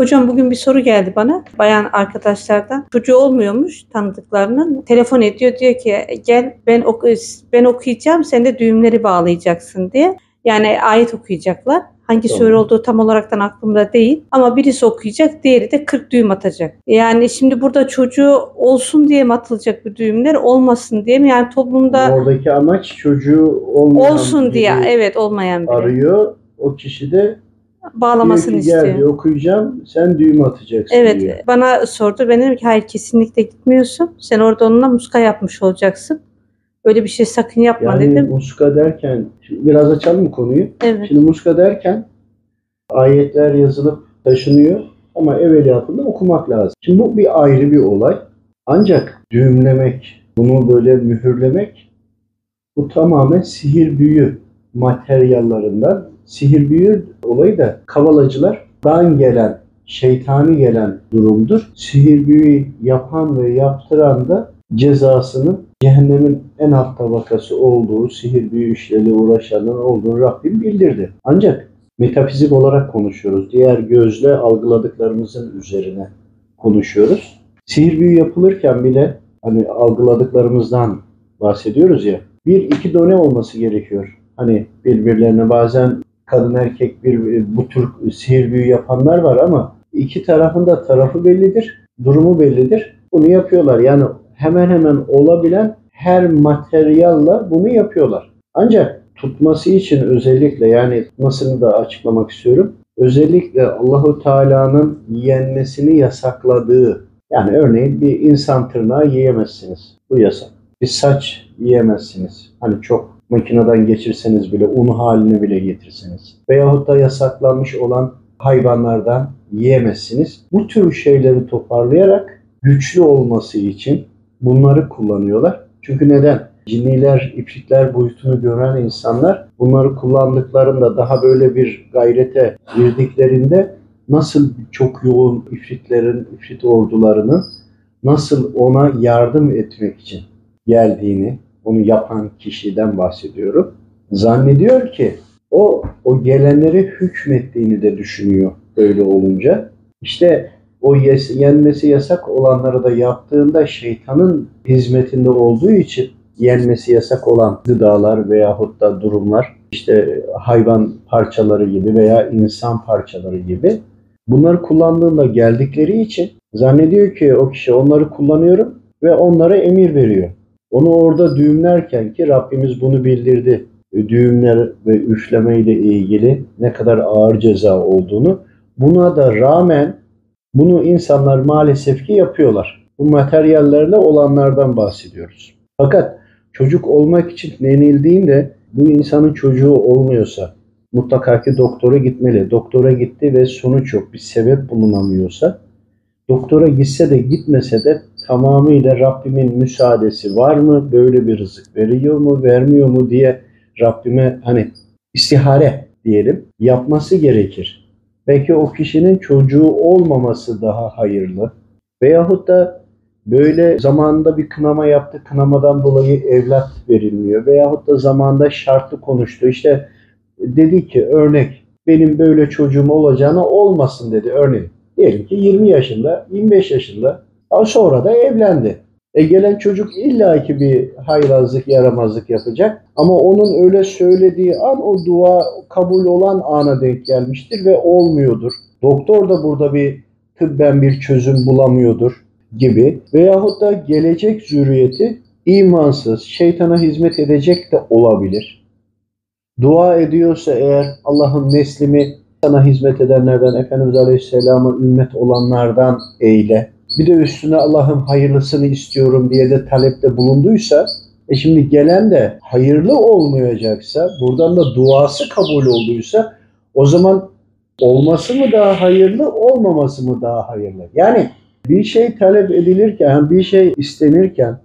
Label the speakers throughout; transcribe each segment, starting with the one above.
Speaker 1: Hocam bugün bir soru geldi bana bayan arkadaşlardan. Çocuğu olmuyormuş tanıdıklarının. Telefon ediyor diyor ki gel ben oku ben okuyacağım sen de düğümleri bağlayacaksın diye. Yani ayet okuyacaklar. Hangi
Speaker 2: Tamam.
Speaker 1: sure olduğu tam olaraktan aklımda değil. Ama birisi okuyacak, diğeri de 40 düğüm atacak. Yani şimdi burada çocuğu olsun diye mi atılacak bu düğümler, olmasın diye mi? Yani toplumda
Speaker 2: Oradaki amaç çocuğu olmayan
Speaker 1: olsun diye, evet olmayan biri.
Speaker 2: arıyor. O kişi de
Speaker 1: Bağlamasını
Speaker 2: diyor ki gel
Speaker 1: istiyor.
Speaker 2: diyor, okuyacağım sen düğüm atacaksın
Speaker 1: Evet
Speaker 2: diyor.
Speaker 1: bana sordu. Ben dedim ki hayır kesinlikle gitmiyorsun. Sen orada onunla muska yapmış olacaksın. Öyle bir şey sakın yapma
Speaker 2: Yani
Speaker 1: dedim.
Speaker 2: muska derken, şimdi biraz açalım mı konuyu?
Speaker 1: Evet.
Speaker 2: Şimdi muska derken ayetler yazılıp taşınıyor ama evveliyatında okumak lazım. Şimdi bu bir ayrı bir olay. Ancak düğümlemek, bunu böyle mühürlemek bu tamamen sihir büyü materyallerinden. Sihir büyü olayı da kavalacılardan gelen, şeytani gelen durumdur. Sihir büyü yapan ve yaptıran da cezasının cehennemin en alt tabakası olduğu, sihir büyü işleriyle uğraşanın olduğunu Rabbim bildirdi. Ancak metafizik olarak konuşuyoruz. Diğer gözle algıladıklarımızın üzerine konuşuyoruz. Sihir büyü yapılırken bile hani algıladıklarımızdan bahsediyoruz ya. Bir iki done olması gerekiyor. Hani birbirlerine bazen kadın erkek bir bu tür sihir büyü yapanlar var ama iki tarafın da tarafı bellidir, durumu bellidir. Bunu yapıyorlar. Yani hemen hemen olabilen her materyalla bunu yapıyorlar. Ancak tutması için özellikle yani tutmasını da açıklamak istiyorum. Özellikle Allahu Teala'nın yenmesini yasakladığı yani örneğin bir insan tırnağı yiyemezsiniz. Bu yasak. Bir saç yiyemezsiniz. Hani çok makineden geçirseniz bile un haline bile getirseniz. Veyahut da yasaklanmış olan hayvanlardan yiyemezsiniz. Bu tür şeyleri toparlayarak güçlü olması için bunları kullanıyorlar. Çünkü neden? Cinniler, ifritler boyutunu gören insanlar bunları kullandıklarında daha böyle bir gayrete girdiklerinde nasıl çok yoğun ifritlerin, ifrit ordularının nasıl ona yardım etmek için geldiğini, onu yapan kişiden bahsediyorum. Zannediyor ki o o gelenlere hükmettiğini de düşünüyor öyle olunca. İşte o yenmesi yasak olanları da yaptığında şeytanın hizmetinde olduğu için yenmesi yasak olan gıdalar veyahut da durumlar işte hayvan parçaları gibi veya insan parçaları gibi bunları kullandığında geldikleri için zannediyor ki o kişi onları kullanıyorum ve onlara emir veriyor. Onu orada düğümlerken ki Rabbimiz bunu bildirdi. Düğümler ve üfleme ile ilgili ne kadar ağır ceza olduğunu. Buna da rağmen bunu insanlar maalesef ki yapıyorlar. Bu materyallerle olanlardan bahsediyoruz. Fakat çocuk olmak için denildiğinde bu insanın çocuğu olmuyorsa mutlaka ki doktora gitmeli. Doktora gitti ve sonuç yok. Bir sebep bulunamıyorsa doktora gitse de gitmese de tamamıyla Rabbimin müsaadesi var mı? Böyle bir rızık veriyor mu, vermiyor mu diye Rabbime hani istihare diyelim yapması gerekir. Belki o kişinin çocuğu olmaması daha hayırlı. Veyahut da böyle zamanında bir kınama yaptı, kınamadan dolayı evlat verilmiyor. Veyahut da zamanda şartlı konuştu. İşte dedi ki örnek benim böyle çocuğum olacağına olmasın dedi örneğin. Diyelim ki 20 yaşında, 25 yaşında sonra da evlendi. E gelen çocuk illaki bir haylazlık, yaramazlık yapacak. Ama onun öyle söylediği an o dua kabul olan ana denk gelmiştir ve olmuyordur. Doktor da burada bir tıbben bir çözüm bulamıyordur gibi. Veyahut da gelecek zürriyeti imansız, şeytana hizmet edecek de olabilir. Dua ediyorsa eğer Allah'ın neslimi sana hizmet edenlerden, Efendimiz Aleyhisselam'a ümmet olanlardan eyle. Bir de üstüne Allah'ım hayırlısını istiyorum diye de talepte bulunduysa, e şimdi gelen de hayırlı olmayacaksa, buradan da duası kabul olduysa, o zaman olması mı daha hayırlı, olmaması mı daha hayırlı? Yani bir şey talep edilirken, bir şey istenirken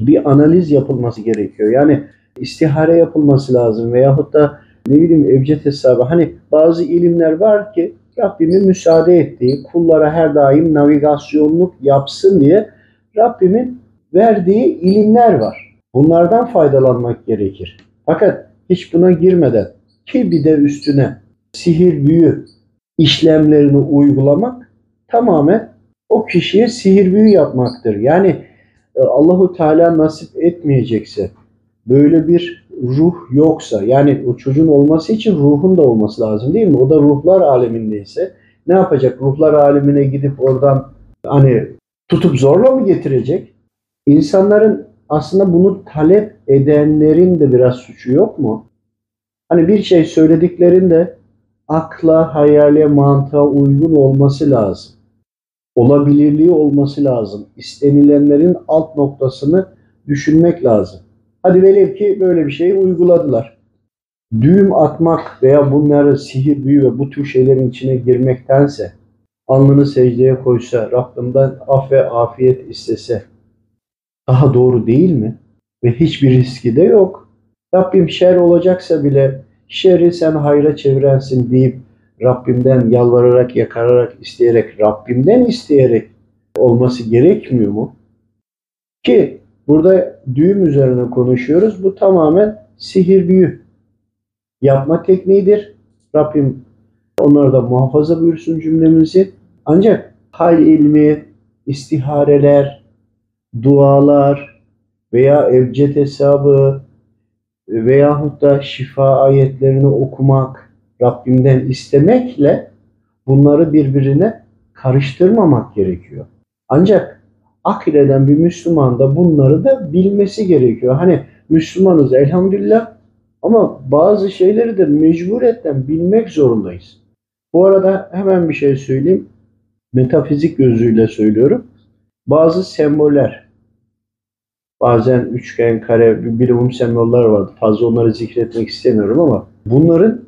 Speaker 2: bir analiz yapılması gerekiyor. Yani istihare yapılması lazım veyahut da ne bileyim evcet hesabı. Hani bazı ilimler var ki Rabbimin müsaade ettiği kullara her daim navigasyonluk yapsın diye Rabbimin verdiği ilimler var. Bunlardan faydalanmak gerekir. Fakat hiç buna girmeden ki bir de üstüne sihir büyü işlemlerini uygulamak tamamen o kişiye sihir büyü yapmaktır. Yani e, Allahu Teala nasip etmeyecekse böyle bir ruh yoksa yani o çocuğun olması için ruhun da olması lazım değil mi? O da ruhlar alemindeyse ne yapacak? Ruhlar alemine gidip oradan hani tutup zorla mı getirecek? İnsanların aslında bunu talep edenlerin de biraz suçu yok mu? Hani bir şey söylediklerinde akla, hayale, mantığa uygun olması lazım. Olabilirliği olması lazım. İstenilenlerin alt noktasını düşünmek lazım. Hadi velev ki böyle bir şeyi uyguladılar. Düğüm atmak veya bunları sihir, büyü ve bu tür şeylerin içine girmektense alnını secdeye koysa, Rabbimden af ve afiyet istese daha doğru değil mi? Ve hiçbir riski de yok. Rabbim şer olacaksa bile şerri sen hayra çevirensin deyip Rabbimden yalvararak, yakararak, isteyerek, Rabbimden isteyerek olması gerekmiyor mu? Ki burada düğüm üzerine konuşuyoruz. Bu tamamen sihir büyü yapma tekniğidir. Rabbim onları da muhafaza buyursun cümlemizi. Ancak hal ilmi, istihareler, dualar veya evcet hesabı veyahut da şifa ayetlerini okumak, Rabbimden istemekle bunları birbirine karıştırmamak gerekiyor. Ancak akleden bir Müslüman da bunları da bilmesi gerekiyor. Hani Müslümanız elhamdülillah ama bazı şeyleri de mecburiyetten bilmek zorundayız. Bu arada hemen bir şey söyleyeyim. Metafizik gözüyle söylüyorum. Bazı semboller, bazen üçgen, kare, bilimum semboller vardı. Fazla onları zikretmek istemiyorum ama bunların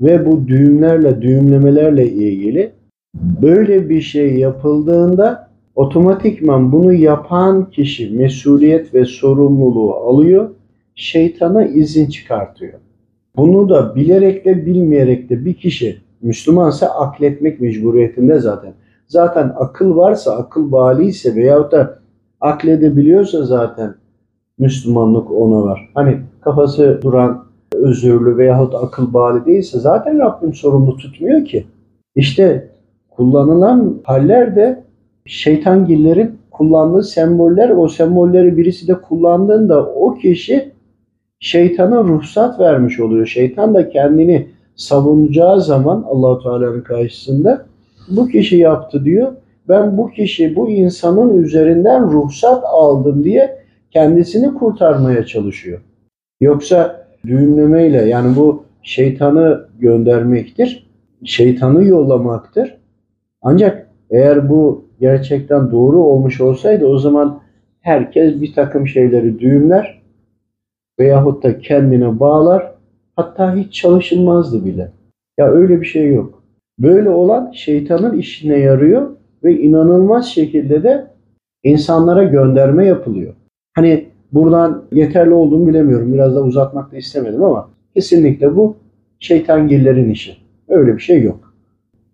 Speaker 2: ve bu düğümlerle, düğümlemelerle ilgili böyle bir şey yapıldığında otomatikman bunu yapan kişi mesuliyet ve sorumluluğu alıyor, şeytana izin çıkartıyor. Bunu da bilerek de bilmeyerek de bir kişi Müslümansa akletmek mecburiyetinde zaten. Zaten akıl varsa, akıl bali ise veyahut da akledebiliyorsa zaten Müslümanlık ona var. Hani kafası duran, özürlü veyahut akıl bali değilse zaten Rabbim sorumlu tutmuyor ki. İşte kullanılan haller de şeytangillerin kullandığı semboller, o sembolleri birisi de kullandığında o kişi şeytana ruhsat vermiş oluyor. Şeytan da kendini savunacağı zaman Allahu Teala'nın karşısında bu kişi yaptı diyor. Ben bu kişi, bu insanın üzerinden ruhsat aldım diye kendisini kurtarmaya çalışıyor. Yoksa düğümlemeyle yani bu şeytanı göndermektir. Şeytanı yollamaktır. Ancak eğer bu gerçekten doğru olmuş olsaydı o zaman herkes bir takım şeyleri düğümler veyahut da kendine bağlar hatta hiç çalışılmazdı bile. Ya öyle bir şey yok. Böyle olan şeytanın işine yarıyor ve inanılmaz şekilde de insanlara gönderme yapılıyor. Hani buradan yeterli olduğunu bilemiyorum. Biraz da uzatmak da istemedim ama kesinlikle bu şeytangillerin işi. Öyle bir şey yok.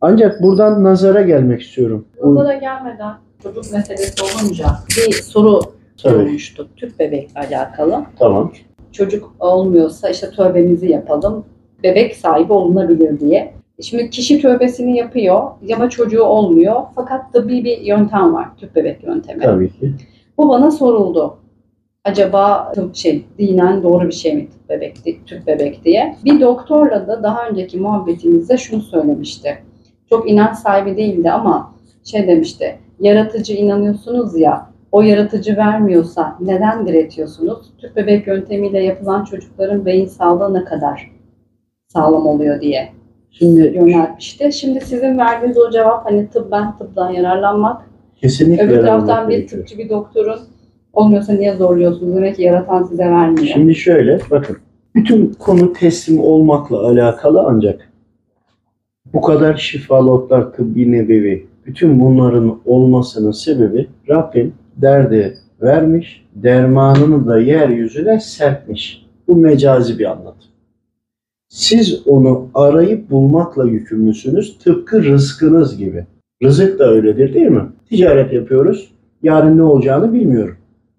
Speaker 2: Ancak buradan nazara gelmek istiyorum.
Speaker 3: Nazara gelmeden çocuk meselesi olunca bir soru
Speaker 2: Tabii.
Speaker 3: sorulmuştu tüp bebekle alakalı.
Speaker 2: Tamam.
Speaker 3: Çocuk olmuyorsa işte tövbemizi yapalım, bebek sahibi olunabilir diye. E Şimdi kişi tövbesini yapıyor ama çocuğu olmuyor. Fakat tıbbi bir yöntem var, tüp bebek yöntemi.
Speaker 2: Tabii ki.
Speaker 3: Bu bana soruldu. Acaba şey, dinen doğru bir şey mi tüp bebek, tüp bebek diye. Bir doktorla da daha önceki muhabbetimizde şunu söylemişti. Çok inanç sahibi değildi ama şey demişti. Yaratıcı inanıyorsunuz ya, o yaratıcı vermiyorsa neden diretiyorsunuz? Tüp bebek yöntemiyle yapılan çocukların beyin sağlığı ne kadar sağlam oluyor diye
Speaker 2: Şimdi
Speaker 3: yöneltmişti. Şimdi sizin verdiğiniz o cevap hani tıbben tıptan yararlanmak.
Speaker 2: kesinlikle
Speaker 3: Öbür taraftan bir
Speaker 2: gerekiyor.
Speaker 3: tıpçı bir doktorun olmuyorsa niye zorluyorsunuz? Demek ki yaratan size vermiyor.
Speaker 2: Şimdi şöyle bakın. Bütün konu teslim olmakla alakalı ancak bu kadar şifalı otlar tıbbi nebevi bütün bunların olmasının sebebi Rabbim derdi vermiş, dermanını da yeryüzüne serpmiş. Bu mecazi bir anlatım. Siz onu arayıp bulmakla yükümlüsünüz tıpkı rızkınız gibi. Rızık da öyledir değil mi? Ticaret yapıyoruz. Yarın ne olacağını bilmiyorum.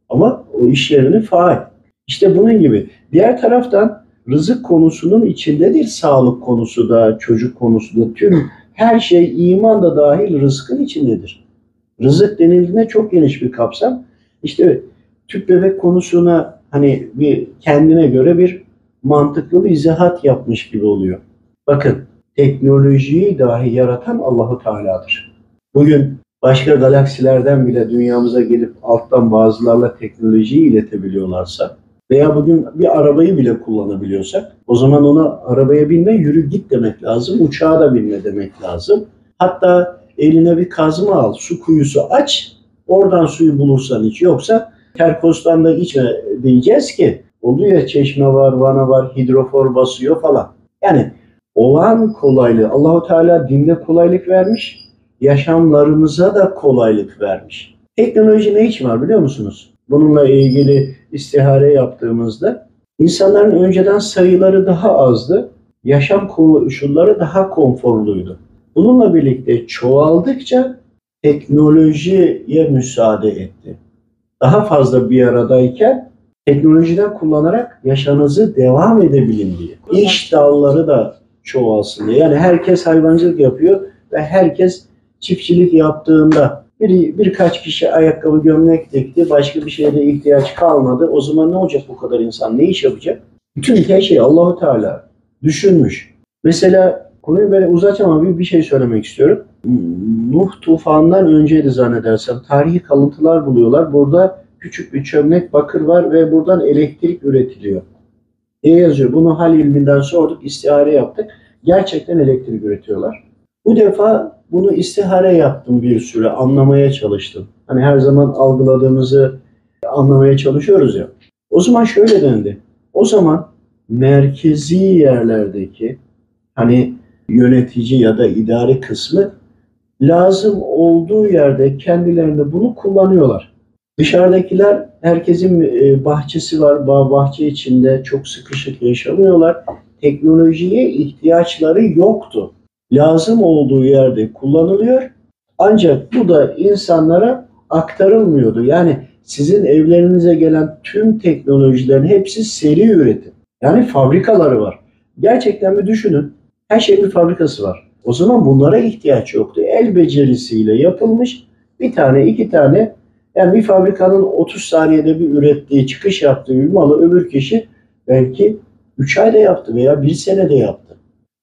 Speaker 2: Ama o iş yerini faal. İşte bunun gibi. Diğer taraftan rızık konusunun içindedir sağlık konusu da, çocuk konusu da, tüm her şey iman da dahil rızkın içindedir. Rızık denildiğinde çok geniş bir kapsam. İşte tüp bebek konusuna hani bir kendine göre bir mantıklı bir izahat yapmış gibi oluyor. Bakın teknolojiyi dahi yaratan Allahu Teala'dır. Bugün başka galaksilerden bile dünyamıza gelip alttan bazılarla teknolojiyi iletebiliyorlarsa veya bugün bir arabayı bile kullanabiliyorsak o zaman ona arabaya binme yürü git demek lazım. Uçağa da binme demek lazım. Hatta eline bir kazma al, su kuyusu aç, oradan suyu bulursan iç. Yoksa terkostan da içme diyeceğiz ki oluyor ya çeşme var, vana var, hidrofor basıyor falan. Yani olağan kolaylığı Allahu Teala dinde kolaylık vermiş, yaşamlarımıza da kolaylık vermiş. Teknoloji ne için var biliyor musunuz? Bununla ilgili istihare yaptığımızda insanların önceden sayıları daha azdı, yaşam koşulları daha konforluydu. Bununla birlikte çoğaldıkça teknolojiye müsaade etti. Daha fazla bir aradayken teknolojiden kullanarak yaşanızı devam edebilin diye. İş dalları da çoğalsın diye. Yani herkes hayvancılık yapıyor ve herkes çiftçilik yaptığında bir, birkaç kişi ayakkabı gömlek dikti, başka bir şeye de ihtiyaç kalmadı. O zaman ne olacak bu kadar insan? Ne iş yapacak? Bütün her şey Allahu Teala düşünmüş. Mesela konuyu böyle uzatacağım ama bir, şey söylemek istiyorum. Nuh tufandan önceydi zannedersem. Tarihi kalıntılar buluyorlar. Burada küçük bir çömlek bakır var ve buradan elektrik üretiliyor. Diye yazıyor. Bunu hal ilminden sorduk, istihare yaptık. Gerçekten elektrik üretiyorlar. Bu defa bunu istihare yaptım bir süre, anlamaya çalıştım. Hani her zaman algıladığımızı anlamaya çalışıyoruz ya. O zaman şöyle dendi. O zaman merkezi yerlerdeki hani yönetici ya da idari kısmı lazım olduğu yerde kendilerinde bunu kullanıyorlar. Dışarıdakiler herkesin e, bahçesi var, bahçe içinde çok sıkışık yaşamıyorlar. Teknolojiye ihtiyaçları yoktu. Lazım olduğu yerde kullanılıyor. Ancak bu da insanlara aktarılmıyordu. Yani sizin evlerinize gelen tüm teknolojilerin hepsi seri üretim. Yani fabrikaları var. Gerçekten bir düşünün. Her şeyin bir fabrikası var. O zaman bunlara ihtiyaç yoktu. El becerisiyle yapılmış bir tane iki tane yani bir fabrikanın 30 saniyede bir ürettiği, çıkış yaptığı bir malı öbür kişi belki 3 ayda yaptı veya 1 senede yaptı.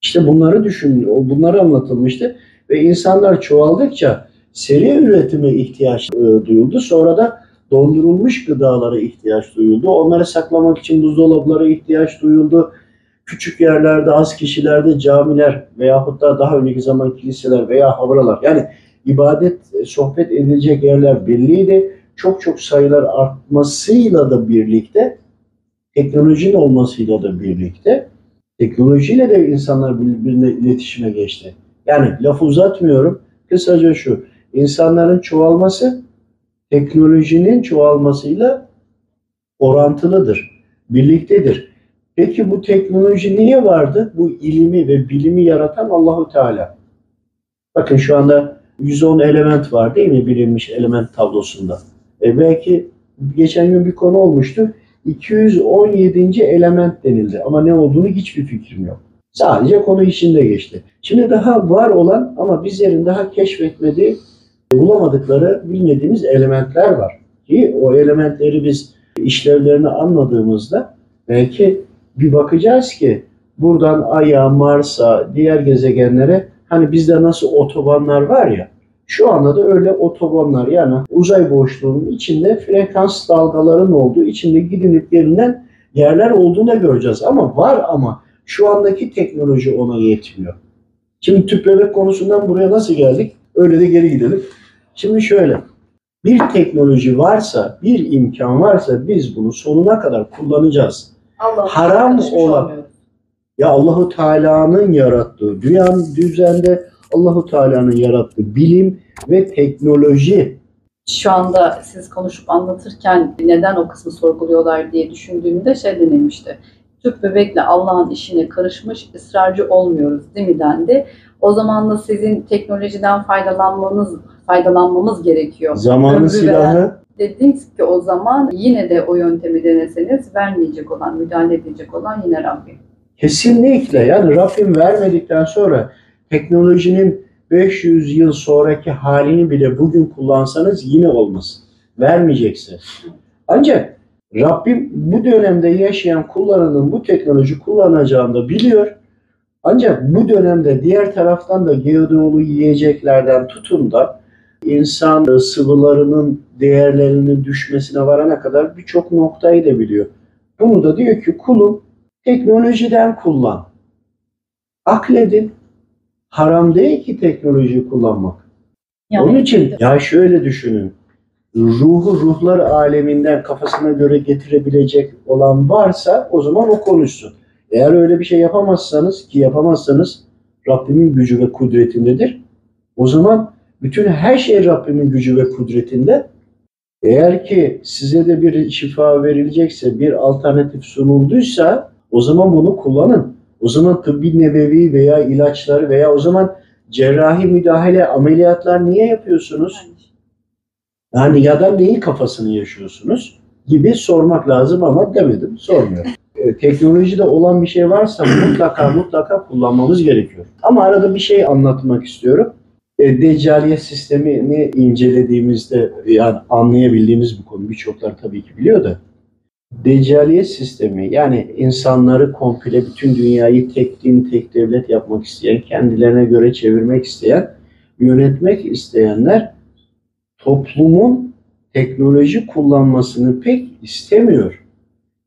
Speaker 2: İşte bunları düşün, bunları anlatılmıştı ve insanlar çoğaldıkça seri üretime ihtiyaç e, duyuldu. Sonra da dondurulmuş gıdalara ihtiyaç duyuldu. Onları saklamak için buzdolaplara ihtiyaç duyuldu. Küçük yerlerde, az kişilerde camiler veyahut da daha önceki zaman kiliseler veya havralar. Yani ibadet, sohbet edilecek yerler belliydi. Çok çok sayılar artmasıyla da birlikte, teknolojinin olmasıyla da birlikte, teknolojiyle de insanlar birbirine iletişime geçti. Yani lafı uzatmıyorum. Kısaca şu, insanların çoğalması teknolojinin çoğalmasıyla orantılıdır, birliktedir. Peki bu teknoloji niye vardı? Bu ilimi ve bilimi yaratan Allahu Teala. Bakın şu anda 110 element var değil mi bilinmiş element tablosunda? E belki geçen gün bir konu olmuştu. 217. element denildi ama ne olduğunu hiçbir fikrim yok. Sadece konu içinde geçti. Şimdi daha var olan ama bizlerin daha keşfetmediği, bulamadıkları, bilmediğimiz elementler var. Ki o elementleri biz işlevlerini anladığımızda belki bir bakacağız ki buradan Ay'a, Mars'a, diğer gezegenlere hani bizde nasıl otobanlar var ya şu anda da öyle otobanlar yani uzay boşluğunun içinde frekans dalgaların olduğu, içinde gidilip gelinen yerler olduğunu göreceğiz. Ama var ama şu andaki teknoloji ona yetmiyor. Şimdi tüp bebek konusundan buraya nasıl geldik? Öyle de geri gidelim. Şimdi şöyle. Bir teknoloji varsa, bir imkan varsa biz bunu sonuna kadar kullanacağız.
Speaker 3: Allah
Speaker 2: Haram olan- Ya Allahu Teala'nın yarattığı, dünyanın düzende Allahu Teala'nın yarattığı bilim ve teknoloji.
Speaker 3: Şu anda siz konuşup anlatırken neden o kısmı sorguluyorlar diye düşündüğümde şey denilmişti. Tüp bebekle Allah'ın işine karışmış ısrarcı olmuyoruz değil mi dendi. O zaman da sizin teknolojiden faydalanmanız faydalanmamız gerekiyor.
Speaker 2: Zamanın
Speaker 3: Ömrü
Speaker 2: silahı
Speaker 3: Dediniz ki o zaman yine de o yöntemi deneseniz vermeyecek olan, müdahale edecek olan yine Rabbim.
Speaker 2: kesinlikle yani Rabbim vermedikten sonra teknolojinin 500 yıl sonraki halini bile bugün kullansanız yine olmaz. Vermeyecekse. Ancak Rabbim bu dönemde yaşayan kullananın bu teknoloji kullanacağını da biliyor. Ancak bu dönemde diğer taraftan da geodoğulu yiyeceklerden tutun da insan sıvılarının değerlerinin düşmesine varana kadar birçok noktayı da biliyor. Bunu da diyor ki kulum teknolojiden kullan. Akledin. Haram değil ki teknolojiyi kullanmak. Onun için ya şöyle düşünün. Ruhu ruhlar aleminden kafasına göre getirebilecek olan varsa o zaman o konuşsun. Eğer öyle bir şey yapamazsanız ki yapamazsanız Rabbimin gücü ve kudretindedir. O zaman bütün her şey Rabbimin gücü ve kudretinde. Eğer ki size de bir şifa verilecekse, bir alternatif sunulduysa o zaman bunu kullanın. O zaman tıbbi nebevi veya ilaçları veya o zaman cerrahi müdahale, ameliyatlar niye yapıyorsunuz? Yani ya da neyi kafasını yaşıyorsunuz gibi sormak lazım ama demedim, sormuyorum. Teknolojide olan bir şey varsa mutlaka mutlaka kullanmamız gerekiyor. Ama arada bir şey anlatmak istiyorum. E, Deccaliye sistemini incelediğimizde yani anlayabildiğimiz bir konu birçoklar tabii ki biliyor da Deccaliye sistemi yani insanları komple bütün dünyayı tek din tek devlet yapmak isteyen, kendilerine göre çevirmek isteyen, yönetmek isteyenler toplumun teknoloji kullanmasını pek istemiyor.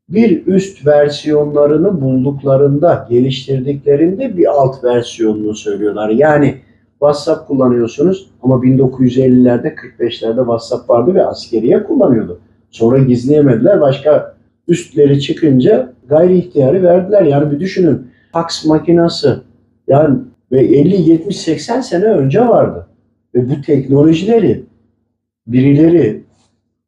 Speaker 2: Bir üst versiyonlarını bulduklarında, geliştirdiklerinde bir alt versiyonunu söylüyorlar. Yani WhatsApp kullanıyorsunuz ama 1950'lerde 45'lerde WhatsApp vardı ve askeriye kullanıyordu. Sonra gizleyemediler. Başka üstleri çıkınca gayri ihtiyarı verdiler. Yani bir düşünün. Fax makinası yani ve 50 70 80 sene önce vardı. Ve bu teknolojileri birileri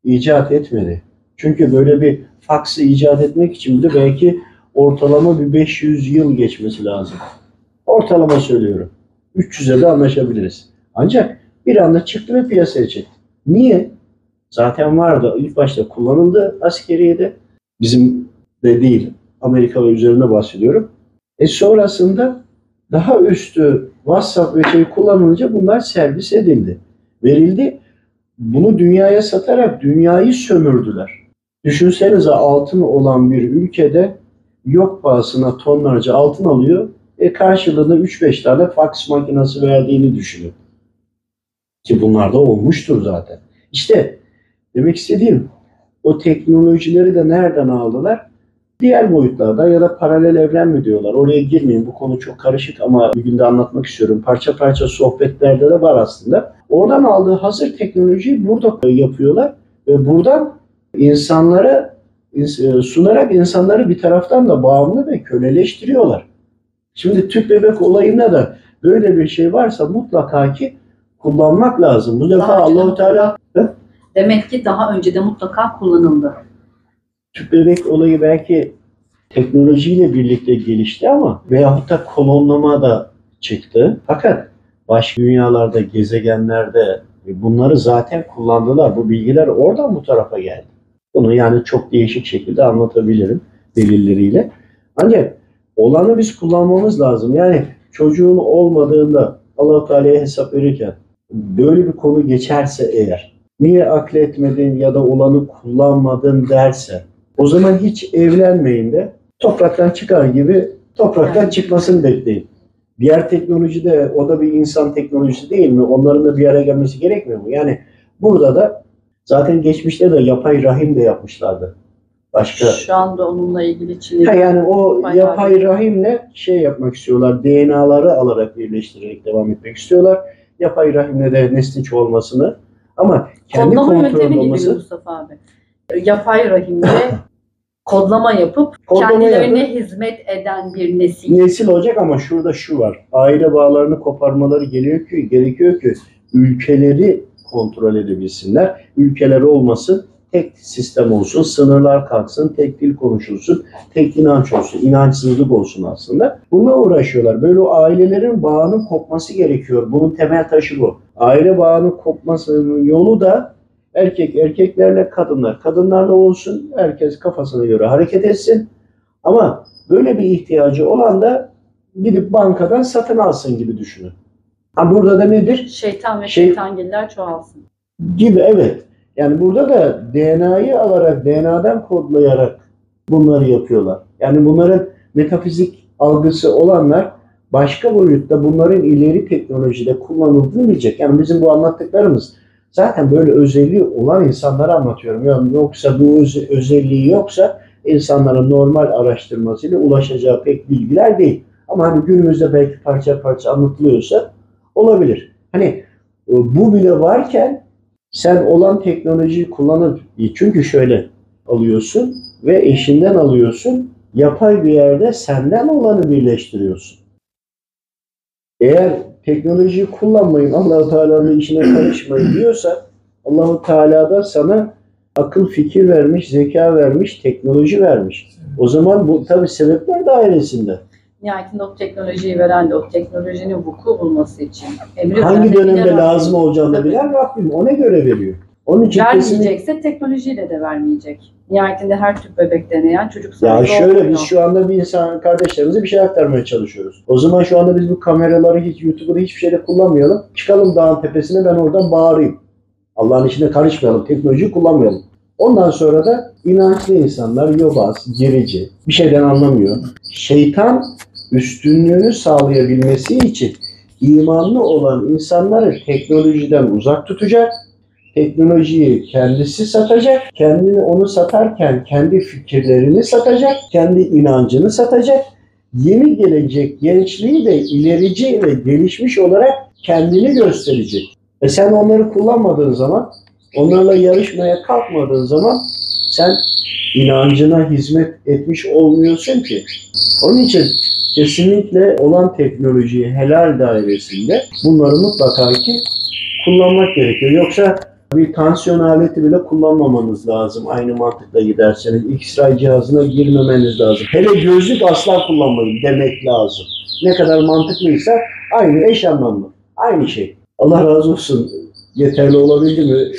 Speaker 2: icat etmedi. Çünkü böyle bir faksı icat etmek için de belki ortalama bir 500 yıl geçmesi lazım. Ortalama söylüyorum. 300'e de anlaşabiliriz. Ancak bir anda çıktı ve piyasaya çıktı. Niye? Zaten vardı. İlk başta kullanıldı askeriyede. Bizim de değil. Amerika ve üzerinde bahsediyorum. E sonrasında daha üstü WhatsApp ve şey kullanılınca bunlar servis edildi. Verildi. Bunu dünyaya satarak dünyayı sömürdüler. Düşünsenize altın olan bir ülkede yok pahasına tonlarca altın alıyor. E karşılığında 3-5 tane fax makinesi verdiğini düşünün. Ki bunlar da olmuştur zaten. İşte demek istediğim o teknolojileri de nereden aldılar? Diğer boyutlarda ya da paralel evren mi diyorlar? Oraya girmeyin. Bu konu çok karışık ama bir günde anlatmak istiyorum. Parça parça sohbetlerde de var aslında. Oradan aldığı hazır teknolojiyi burada yapıyorlar ve buradan insanlara sunarak insanları bir taraftan da bağımlı ve köleleştiriyorlar. Şimdi tüp bebek olayında da böyle bir şey varsa mutlaka ki kullanmak lazım. Bu defa Allahu Teala
Speaker 3: Demek ki daha önce de mutlaka kullanıldı.
Speaker 2: tüp bebek olayı belki teknolojiyle birlikte gelişti ama veyahut da kolonlama da çıktı. Fakat başka dünyalarda, gezegenlerde bunları zaten kullandılar. Bu bilgiler oradan bu tarafa geldi. Bunu yani çok değişik şekilde anlatabilirim delilleriyle. Ancak olanı biz kullanmamız lazım. Yani çocuğun olmadığında Allah Teala'ya hesap verirken böyle bir konu geçerse eğer niye akletmedin ya da olanı kullanmadın derse o zaman hiç evlenmeyin de topraktan çıkar gibi topraktan çıkmasını bekleyin. Diğer teknoloji de o da bir insan teknolojisi değil mi? Onların da bir araya gelmesi gerekmiyor mu? Yani burada da zaten geçmişte de yapay rahim de yapmışlardı. Başka
Speaker 3: Şu anda onunla ilgili Çin'de
Speaker 2: Ha yani o yapay rahimle şey yapmak istiyorlar. DNA'ları alarak birleştirerek devam etmek istiyorlar. Yapay rahimle de neslin çoğalmasını ama kendi
Speaker 3: kodlama yöntemi gibi
Speaker 2: olması
Speaker 3: Mustafa abi. Yapay rahimde kodlama yapıp
Speaker 2: Kodlama
Speaker 3: kendilerine
Speaker 2: yapıp-
Speaker 3: hizmet eden bir nesil.
Speaker 2: nesil olacak ama şurada şu var. Aile bağlarını koparmaları gerekiyor ki, gerekiyor ki ülkeleri kontrol edebilsinler. Ülkeleri olmasın, tek sistem olsun, sınırlar kalksın, tek dil konuşulsun, tek inanç olsun, inançsızlık olsun aslında. Bununla uğraşıyorlar. Böyle o ailelerin bağının kopması gerekiyor. Bunun temel taşı bu. Aile bağının kopmasının yolu da erkek erkeklerle kadınlar. Kadınlarla olsun, herkes kafasına göre hareket etsin. Ama böyle bir ihtiyacı olan da gidip bankadan satın alsın gibi düşünün. Ha burada da nedir?
Speaker 3: Şeytan ve
Speaker 2: Şey-
Speaker 3: şeytangiller çoğalsın.
Speaker 2: Gibi evet. Yani burada da DNA'yı alarak, DNA'dan kodlayarak bunları yapıyorlar. Yani bunların metafizik algısı olanlar başka boyutta bunların ileri teknolojide kullanıldığını bilecek. Yani bizim bu anlattıklarımız zaten böyle özelliği olan insanlara anlatıyorum. Yani yoksa bu öz- özelliği yoksa insanların normal araştırmasıyla ulaşacağı pek bilgiler değil. Ama hani günümüzde belki parça parça anlatılıyorsa olabilir. Hani e, bu bile varken sen olan teknolojiyi kullanıp çünkü şöyle alıyorsun ve eşinden alıyorsun yapay bir yerde senden olanı birleştiriyorsun. Eğer teknolojiyi kullanmayın, Allah-u Teala'nın işine karışmayın diyorsa Allah-u Teala da sana akıl fikir vermiş, zeka vermiş, teknoloji vermiş. O zaman bu tabi sebepler dairesinde.
Speaker 3: Nihayetinde o teknolojiyi veren de o teknolojinin vuku bulması için emri
Speaker 2: Hangi dönemde lazım olacağını bilen Rabbim ona göre veriyor. Onun için kesinlikle
Speaker 3: Vermeyecekse teknolojiyle de vermeyecek. Nihayetinde her tüp bebek deneyen çocuk
Speaker 2: Ya
Speaker 3: sahibi
Speaker 2: şöyle
Speaker 3: olmuyor.
Speaker 2: biz şu anda bir insan kardeşlerimize bir şey aktarmaya çalışıyoruz. O zaman şu anda biz bu kameraları hiç YouTube'da hiçbir şeyde kullanmayalım. Çıkalım dağın tepesine ben oradan bağırayım. Allah'ın işine karışmayalım. Teknolojiyi kullanmayalım. Ondan sonra da inançlı insanlar yobaz, gerici, bir şeyden anlamıyor. Şeytan üstünlüğünü sağlayabilmesi için imanlı olan insanları teknolojiden uzak tutacak. Teknolojiyi kendisi satacak. Kendini onu satarken kendi fikirlerini satacak. Kendi inancını satacak. Yeni gelecek gençliği de ilerici ve gelişmiş olarak kendini gösterecek. E sen onları kullanmadığın zaman, onlarla yarışmaya kalkmadığın zaman sen inancına hizmet etmiş olmuyorsun ki. Onun için kesinlikle olan teknolojiyi helal dairesinde bunları mutlaka ki kullanmak gerekiyor. Yoksa bir tansiyon aleti bile kullanmamanız lazım. Aynı mantıkla giderseniz X-ray cihazına girmemeniz lazım. Hele gözlük asla kullanmayın demek lazım. Ne kadar mantıklıysa aynı eş anlamlı. Aynı şey. Allah razı olsun. Yeterli olabildi mi?